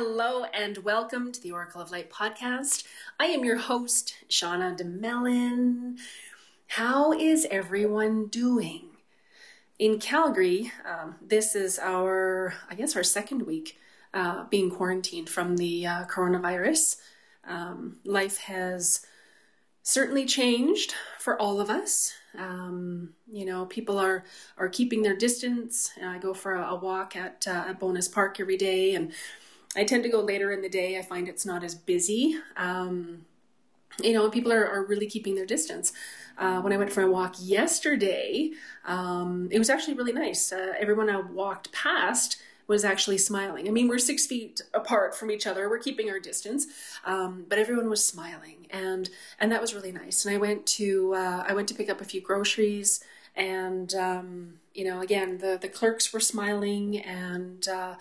hello, and welcome to the Oracle of Light podcast. I am your host, Shauna DeMellon. How is everyone doing? In Calgary, um, this is our, I guess, our second week uh, being quarantined from the uh, coronavirus. Um, life has certainly changed for all of us. Um, you know, people are are keeping their distance. I go for a, a walk at, uh, at Bowness Park every day, and I tend to go later in the day. I find it's not as busy. Um, you know, people are, are really keeping their distance. Uh, when I went for a walk yesterday, um, it was actually really nice. Uh, everyone I walked past was actually smiling. I mean, we're six feet apart from each other. We're keeping our distance, um, but everyone was smiling, and and that was really nice. And I went to uh, I went to pick up a few groceries, and um, you know, again, the the clerks were smiling, and uh,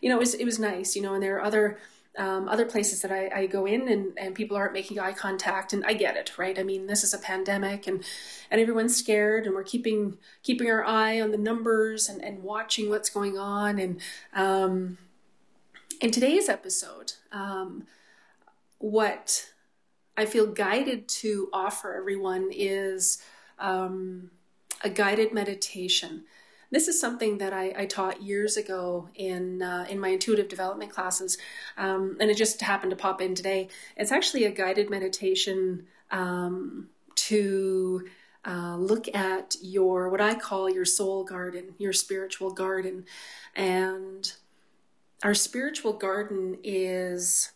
you know, it was it was nice. You know, and there are other um, other places that I, I, go in and, and people aren't making eye contact and I get it, right? I mean, this is a pandemic and, and everyone's scared and we're keeping, keeping our eye on the numbers and, and watching what's going on. And, um, in today's episode, um, what I feel guided to offer everyone is, um, a guided meditation this is something that I, I taught years ago in uh, in my intuitive development classes, um, and it just happened to pop in today. It's actually a guided meditation um, to uh, look at your what I call your soul garden, your spiritual garden, and our spiritual garden is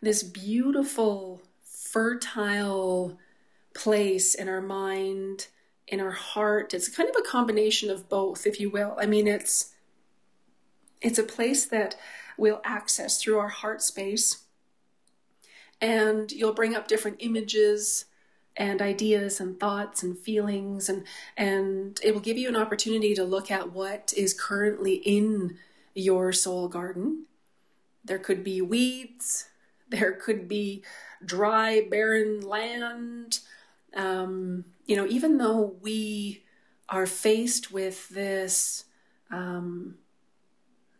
this beautiful, fertile place in our mind in our heart. It's kind of a combination of both, if you will. I mean, it's it's a place that we'll access through our heart space, and you'll bring up different images and ideas and thoughts and feelings and and it will give you an opportunity to look at what is currently in your soul garden there could be weeds there could be dry barren land um, you know, even though we are faced with this um,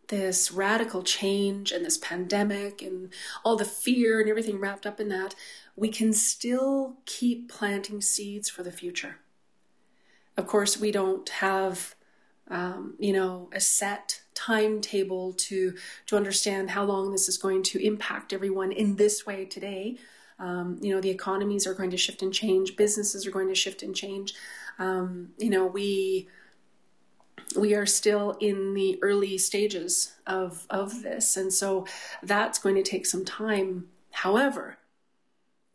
this radical change and this pandemic and all the fear and everything wrapped up in that, we can still keep planting seeds for the future. Of course, we don't have, um, you know, a set timetable to to understand how long this is going to impact everyone in this way today. Um, you know, the economies are going to shift and change. Businesses are going to shift and change. Um, you know, we we are still in the early stages of of this, and so that's going to take some time. However,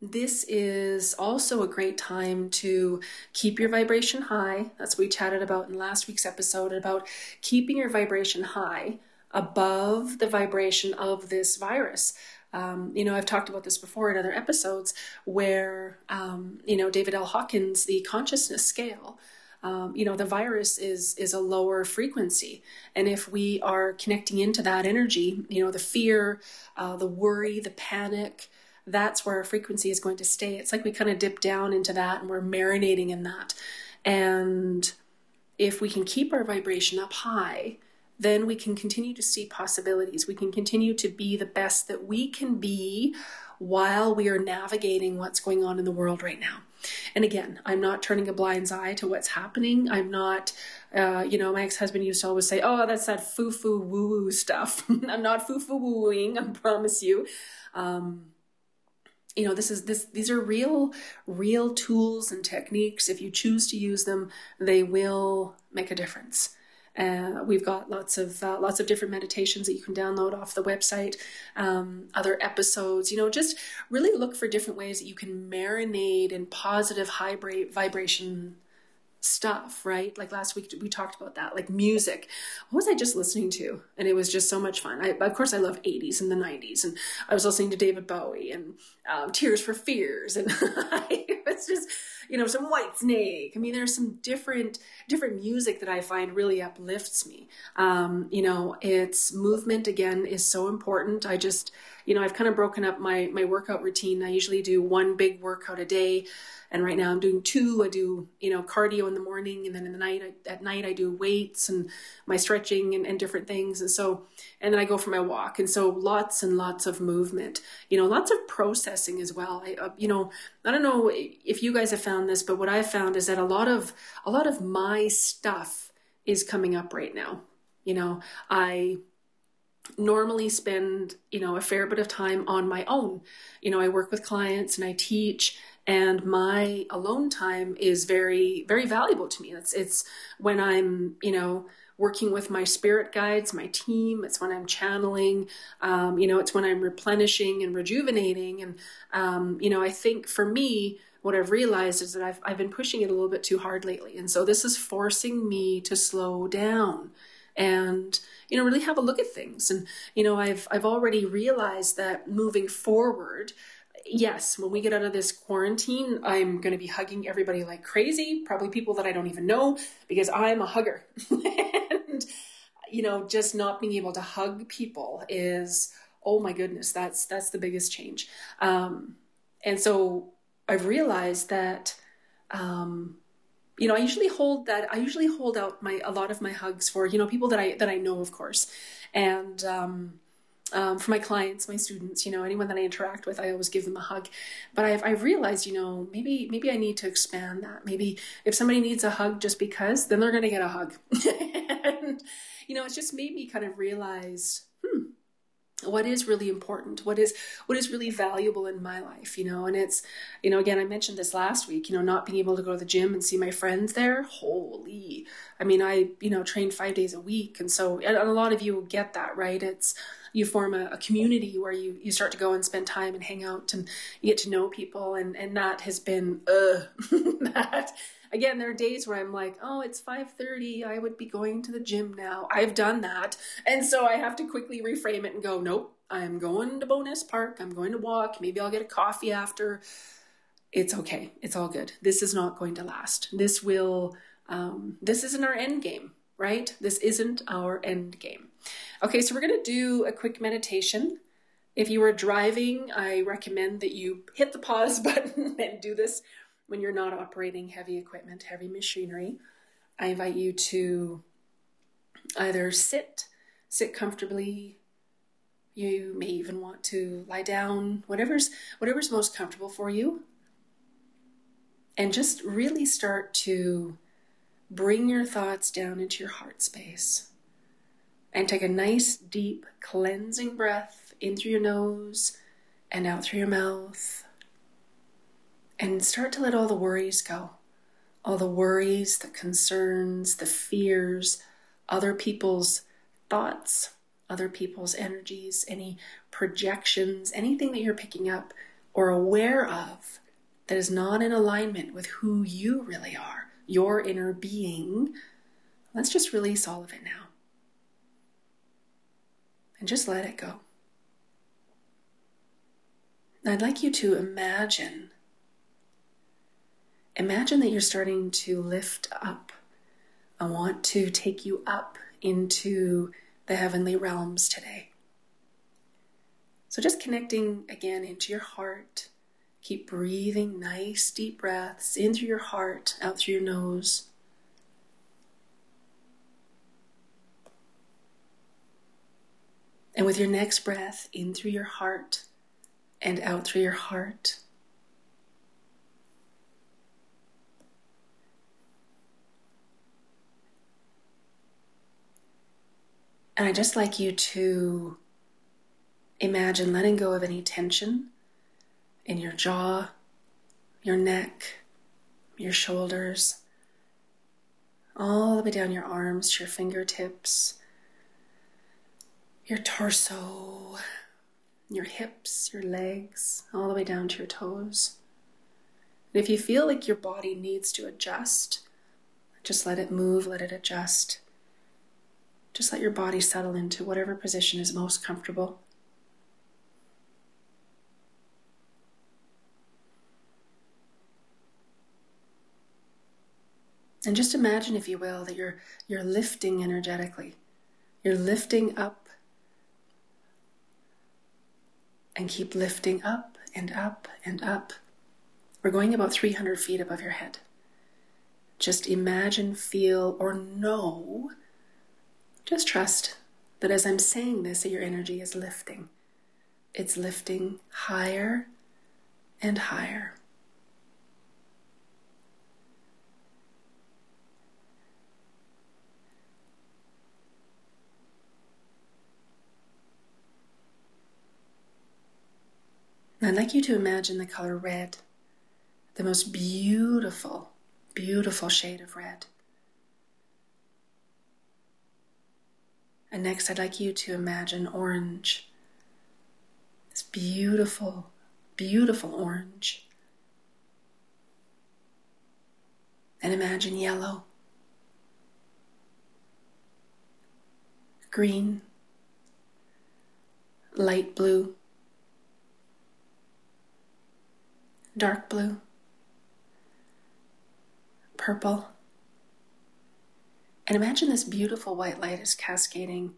this is also a great time to keep your vibration high. That's what we chatted about in last week's episode about keeping your vibration high above the vibration of this virus. Um, you know, I've talked about this before in other episodes where, um, you know, David L. Hawkins, the consciousness scale, um, you know, the virus is is a lower frequency, and if we are connecting into that energy, you know, the fear, uh, the worry, the panic, that's where our frequency is going to stay. It's like we kind of dip down into that, and we're marinating in that, and if we can keep our vibration up high, then we can continue to see possibilities. We can continue to be the best that we can be while we are navigating what's going on in the world right now. And again, I'm not turning a blind eye to what's happening. I'm not, uh, you know, my ex husband used to always say, oh, that's that foo foo woo woo stuff. I'm not foo foo wooing, I promise you. Um, you know this is this these are real real tools and techniques if you choose to use them they will make a difference uh, we've got lots of uh, lots of different meditations that you can download off the website, um, other episodes. You know, just really look for different ways that you can marinate in positive high vibration stuff, right? Like last week we talked about that, like music. What was I just listening to? And it was just so much fun. I, of course, I love 80s and the 90s, and I was listening to David Bowie and um, Tears for Fears, and it's just you know some Whitesnake. I mean, there's some different different music that I find really uplifts me. Um, you know, it's movement again is so important. I just you know I've kind of broken up my my workout routine. I usually do one big workout a day and right now I'm doing two. I do, you know, cardio in the morning, and then in the night, I, at night, I do weights and my stretching and, and different things. And so, and then I go for my walk. And so, lots and lots of movement, you know, lots of processing as well. I, uh, you know, I don't know if you guys have found this, but what I've found is that a lot of, a lot of my stuff is coming up right now. You know, I, normally spend you know a fair bit of time on my own you know i work with clients and i teach and my alone time is very very valuable to me. It's it's when i'm you know working with my spirit guides my team it's when i'm channeling um, you know it's when i'm replenishing and rejuvenating. And um, you know i think for me what i've realized is that I've, I've been pushing it a little bit too hard lately. And so this is forcing me to slow down and you know really have a look at things. And you know i've i've already realized that moving forward yes, when we get out of this quarantine, I'm going to be hugging everybody like crazy, probably people that I don't even know, because I'm a hugger. and, you know, just not being able to hug people is, oh my goodness, that's, that's the biggest change. Um, and so I've realized that, um, you know, I usually hold that, I usually hold out my, a lot of my hugs for, you know, people that I, that I know, of course. And, um, um, for my clients, my students, you know, anyone that I interact with, I always give them a hug. But I've, I've realized, you know, maybe maybe I need to expand that. Maybe if somebody needs a hug just because, then they're going to get a hug. and you know, it's just made me kind of realize, what is really important what is what is really valuable in my life you know? And it's you know again i mentioned this last week you know not being able to go to the gym and see my friends there holy. I mean i you know train five days a week and so and a lot of you get that right? It's you form a, a, community where you you start to go and spend time and hang out and you get to know people and and that has been uh that again there are days where i'm like oh it's 5.30 i would be going to the gym now. I've done that. And so i have to quickly reframe it and go nope i'm going to Bowness Park. I'm going to walk. Maybe i'll get a coffee after. It's okay. It's all good. This is not going to last. This will um, this isn't our end game right? This isn't our end game. Okay, so we're going to do a quick meditation. If you are driving, I recommend that you hit the pause button and do this when you're not operating heavy equipment, heavy machinery. I invite you to either sit, sit comfortably. You may even want to lie down, whatever's whatever's most comfortable for you. And just really start to bring your thoughts down into your heart space and take a nice, deep, cleansing breath in through your nose and out through your mouth. And start to let all the worries go. All the worries, the concerns, the fears, other people's thoughts, other people's energies, any projections, anything that you're picking up or aware of that is not in alignment with who you really are, your inner being. Let's just release all of it now and just let it go. I'd like you to imagine imagine that you're starting to lift up. I want to take you up into the heavenly realms today. So just connecting again into your heart. Keep breathing nice deep breaths in through your heart, out through your nose. And with your next breath, in through your heart and out through your heart. And I just like you to imagine letting go of any tension in your jaw, your neck, your shoulders, all the way down your arms to your fingertips your torso, your hips, your legs, all the way down to your toes. And if you feel like your body needs to adjust, just let it move, let it adjust. Just let your body settle into whatever position is most comfortable. And just imagine, if you will, that you're, you're lifting energetically. You're lifting up and keep lifting up and up and up. We're going about 300 feet above your head. just imagine, feel, or know, just trust that as I'm saying this, that your energy is lifting. It's lifting higher and higher. I'd like you to imagine the color red, the most beautiful, beautiful shade of red. And next, I'd like you to imagine orange, this beautiful, beautiful orange. And imagine yellow, green, light blue. Dark blue, purple. And imagine this beautiful white light is cascading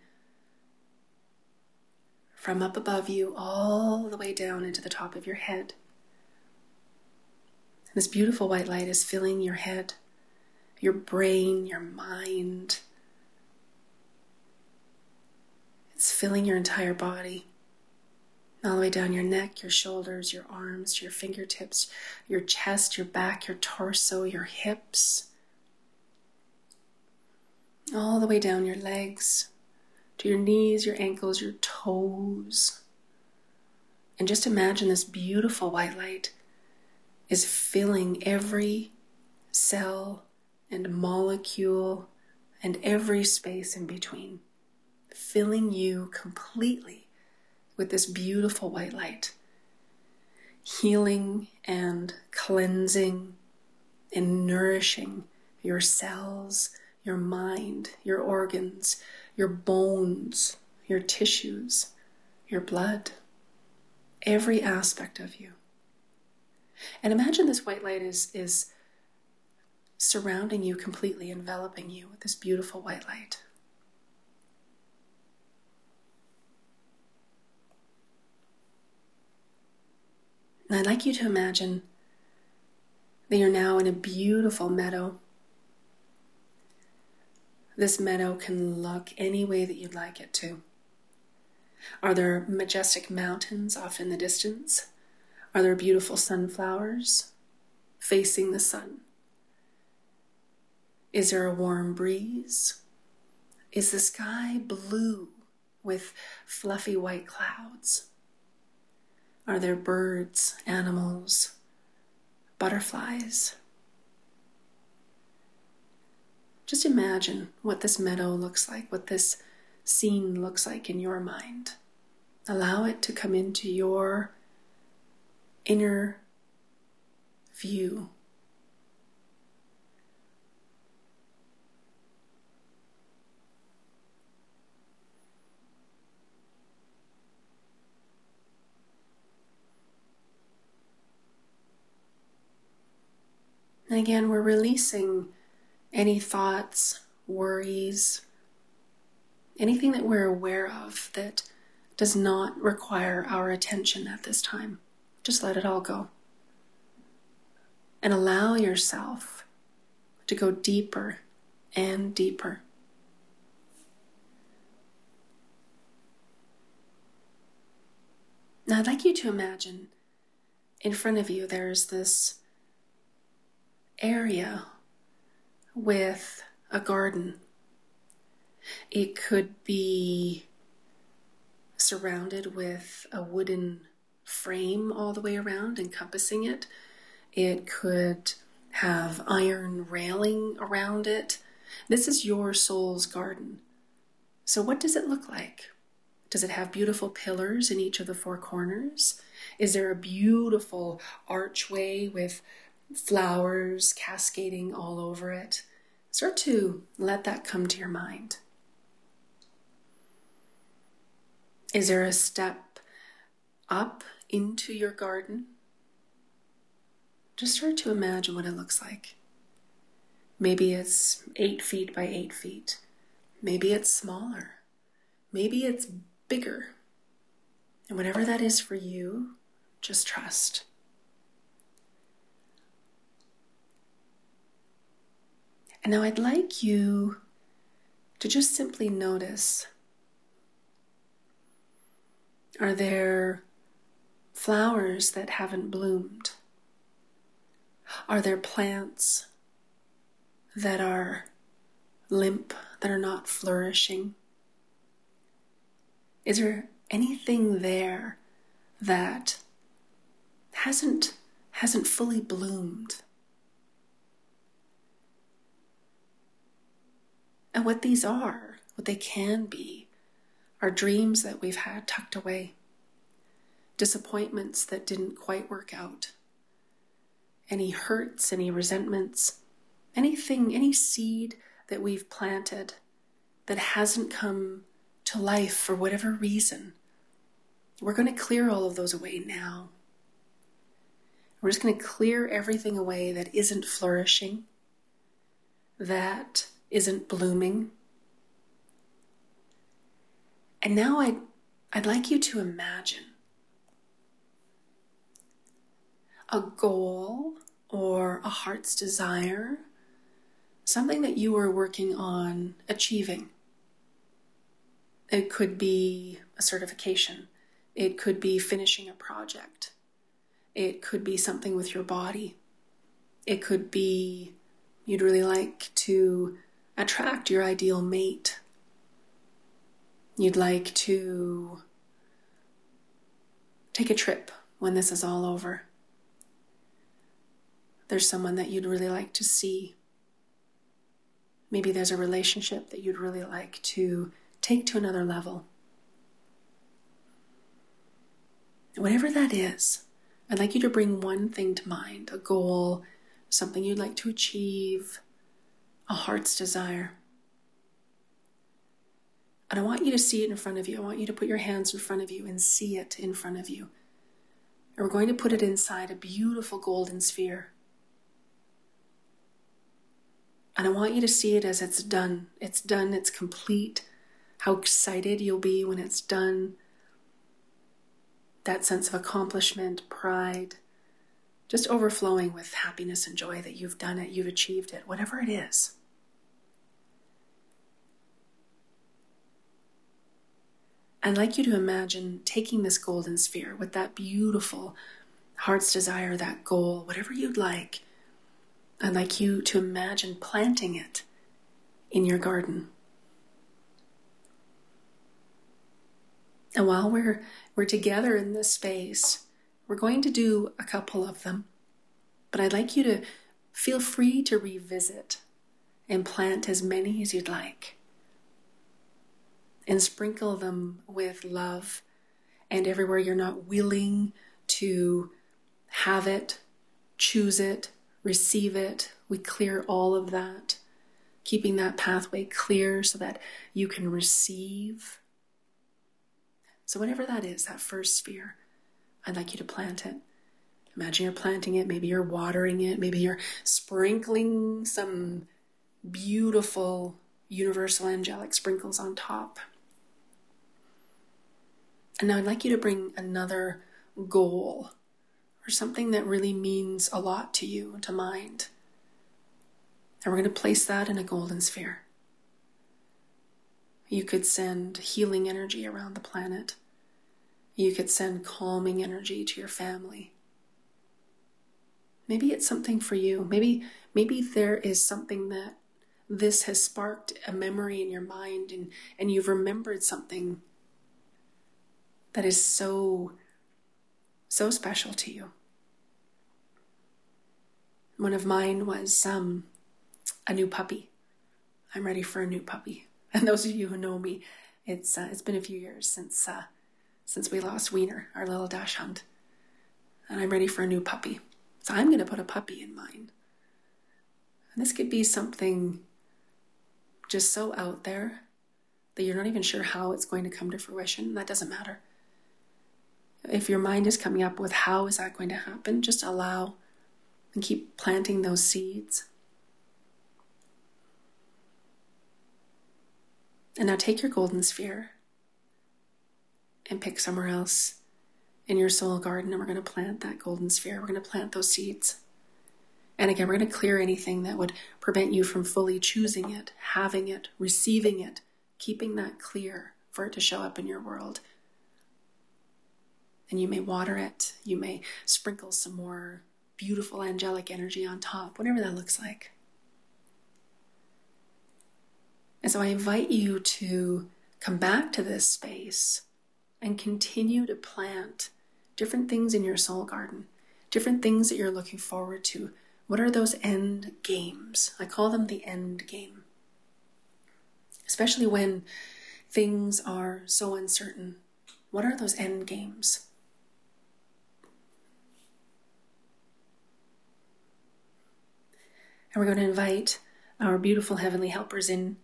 from up above you all the way down into the top of your head. And this beautiful white light is filling your head, your brain, your mind. It's filling your entire body all the way down your neck, your shoulders, your arms, your fingertips, your chest, your back, your torso, your hips, all the way down your legs to your knees, your ankles, your toes. And just imagine this beautiful white light is filling every cell and molecule and every space in between, filling you completely with this beautiful white light, healing and cleansing and nourishing your cells, your mind, your organs, your bones, your tissues, your blood, every aspect of you. And imagine this white light is, is surrounding you completely, enveloping you with this beautiful white light. And I'd like you to imagine that you're now in a beautiful meadow. This meadow can look any way that you'd like it to. Are there majestic mountains off in the distance? Are there beautiful sunflowers facing the sun? Is there a warm breeze? Is the sky blue with fluffy white clouds? Are there birds, animals, butterflies? Just imagine what this meadow looks like, what this scene looks like in your mind. Allow it to come into your inner view. And again, we're releasing any thoughts, worries, anything that we're aware of that does not require our attention at this time. Just let it all go. And allow yourself to go deeper and deeper. Now, I'd like you to imagine in front of you there's this area with a garden. It could be surrounded with a wooden frame all the way around, encompassing it. It could have iron railing around it. This is your soul's garden. So, what does it look like? Does it have beautiful pillars in each of the four corners? Is there a beautiful archway with flowers cascading all over it. Start to let that come to your mind. Is there a step up into your garden? Just start to imagine what it looks like. Maybe it's eight feet by eight feet. Maybe it's smaller. Maybe it's bigger. And whatever that is for you, just trust. And now I'd like you to just simply notice are there flowers that haven't bloomed? Are there plants that are limp, that are not flourishing? Is there anything there that hasn't hasn't fully bloomed? And what these are, what they can be, are dreams that we've had tucked away, disappointments that didn't quite work out, any hurts, any resentments, anything, any seed that we've planted that hasn't come to life for whatever reason. We're going to clear all of those away now. We're just going to clear everything away that isn't flourishing, that isn't blooming. And now I'd, I'd like you to imagine a goal or a heart's desire, something that you are working on achieving. It could be a certification, it could be finishing a project, it could be something with your body, it could be you'd really like to attract your ideal mate. You'd like to take a trip when this is all over. There's someone that you'd really like to see. Maybe there's a relationship that you'd really like to take to another level. Whatever that is, I'd like you to bring one thing to mind a goal, something you'd like to achieve, a heart's desire. And I want you to see it in front of you. I want you to put your hands in front of you and see it in front of you. And we're going to put it inside a beautiful golden sphere. And I want you to see it as it's done. It's done, it's complete. How excited you'll be when it's done. That sense of accomplishment, pride, just overflowing with happiness and joy that you've done it, you've achieved it, whatever it is. I'd like you to imagine taking this golden sphere with that beautiful heart's desire, that goal, whatever you'd like. I'd like you to imagine planting it in your garden. And while we're, we're together in this space, we're going to do a couple of them. But I'd like you to feel free to revisit and plant as many as you'd like and sprinkle them with love. And everywhere you're not willing to have it, choose it, receive it, we clear all of that, keeping that pathway clear so that you can receive. So, whatever that is, that first sphere, I'd like you to plant it. Imagine you're planting it, maybe you're watering it, maybe you're sprinkling some beautiful universal angelic sprinkles on top. And now I'd like you to bring another goal or something that really means a lot to you to mind. And we're going to place that in a golden sphere. You could send healing energy around the planet. You could send calming energy to your family. Maybe it's something for you. Maybe maybe there is something that this has sparked a memory in your mind and, and you've remembered something that is so, so special to you. One of mine was um, a new puppy. I'm ready for a new puppy. And those of you who know me, it's uh, it's been a few years since uh, since we lost Wiener, our little dachshund, and I'm ready for a new puppy. So I'm going to put a puppy in mine. And this could be something just so out there that you're not even sure how it's going to come to fruition. That doesn't matter. If your mind is coming up with how is that going to happen, just allow and keep planting those seeds. And now take your golden sphere and pick somewhere else in your soul garden, and we're going to plant that golden sphere. We're going to plant those seeds. And again, we're going to clear anything that would prevent you from fully choosing it, having it, receiving it, keeping that clear for it to show up in your world. And you may water it, you may sprinkle some more beautiful angelic energy on top, whatever that looks like. And so I invite you to come back to this space and continue to plant different things in your soul garden, different things that you're looking forward to. What are those end games? I call them the end game. Especially when things are so uncertain. What are those end games? And we're going to invite our beautiful heavenly helpers in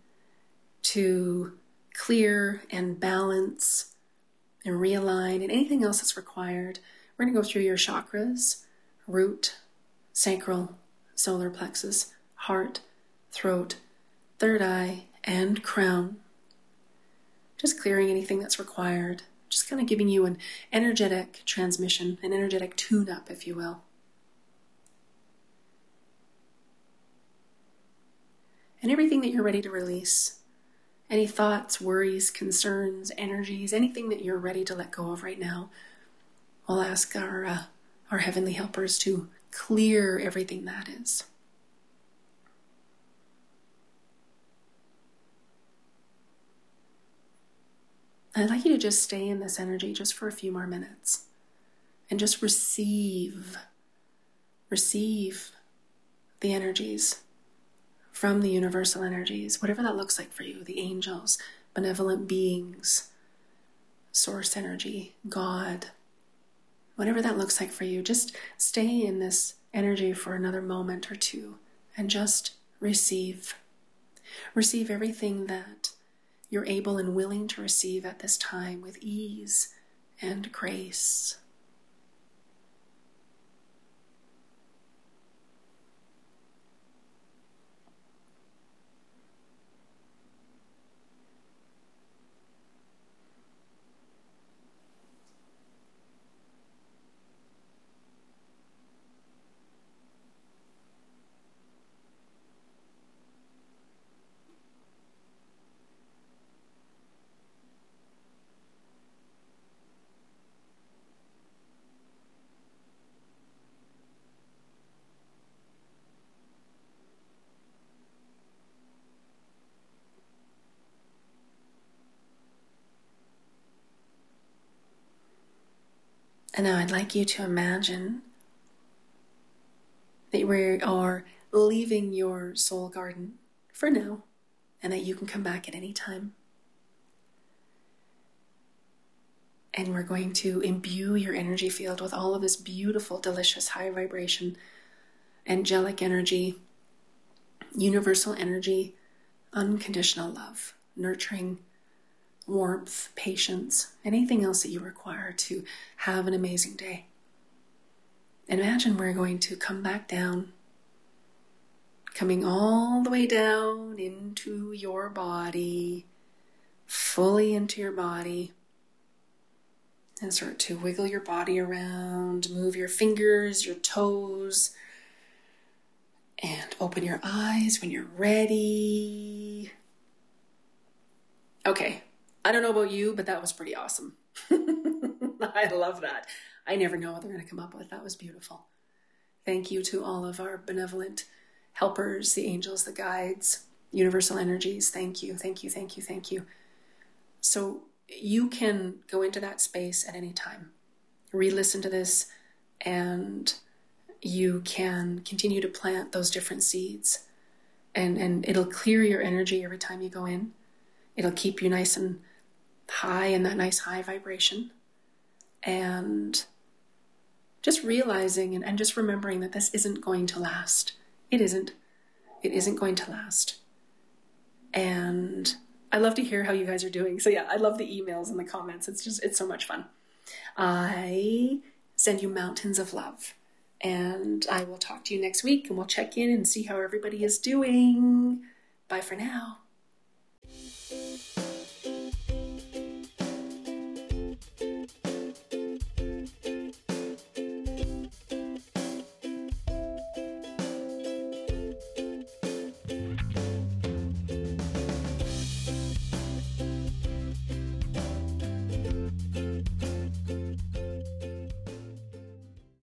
to clear and balance and realign and anything else that's required. We're going to go through your chakras root, sacral, solar plexus, heart, throat, third eye, and crown. Just clearing anything that's required. Just kind of giving you an energetic transmission, an energetic tune up, if you will. And everything that you're ready to release any thoughts, worries, concerns, energies, anything that you're ready to let go of right now, we'll ask our, uh, our heavenly helpers to clear everything that is. I'd like you to just stay in this energy just for a few more minutes and just receive, receive the energies from the universal energies, whatever that looks like for you the angels, benevolent beings, source energy, God, whatever that looks like for you, just stay in this energy for another moment or two and just receive. Receive everything that you're able and willing to receive at this time with ease and grace. And now I'd like you to imagine that we are leaving your soul garden for now and that you can come back at any time. And we're going to imbue your energy field with all of this beautiful, delicious, high vibration, angelic energy, universal energy, unconditional love, nurturing warmth, patience, anything else that you require to have an amazing day. Imagine we're going to come back down, coming all the way down into your body, fully into your body, and start to wiggle your body around, move your fingers, your toes, and open your eyes when you're ready. Okay, I don't know about you, but that was pretty awesome. I love that. I never know what they're going to come up with. That was beautiful. Thank you to all of our benevolent helpers, the angels, the guides, universal energies. Thank you, thank you, thank you, thank you. So you can go into that space at any time, re listen to this, and you can continue to plant those different seeds. And, and it'll clear your energy every time you go in. It'll keep you nice and high in that nice high vibration. And just realizing and, and just remembering that this isn't going to last. It isn't. It isn't going to last. And I love to hear how you guys are doing. So yeah, I love the emails and the comments. It's just it's so much fun. I send you mountains of love. And I will talk to you next week and we'll check in and see how everybody is doing. Bye for now.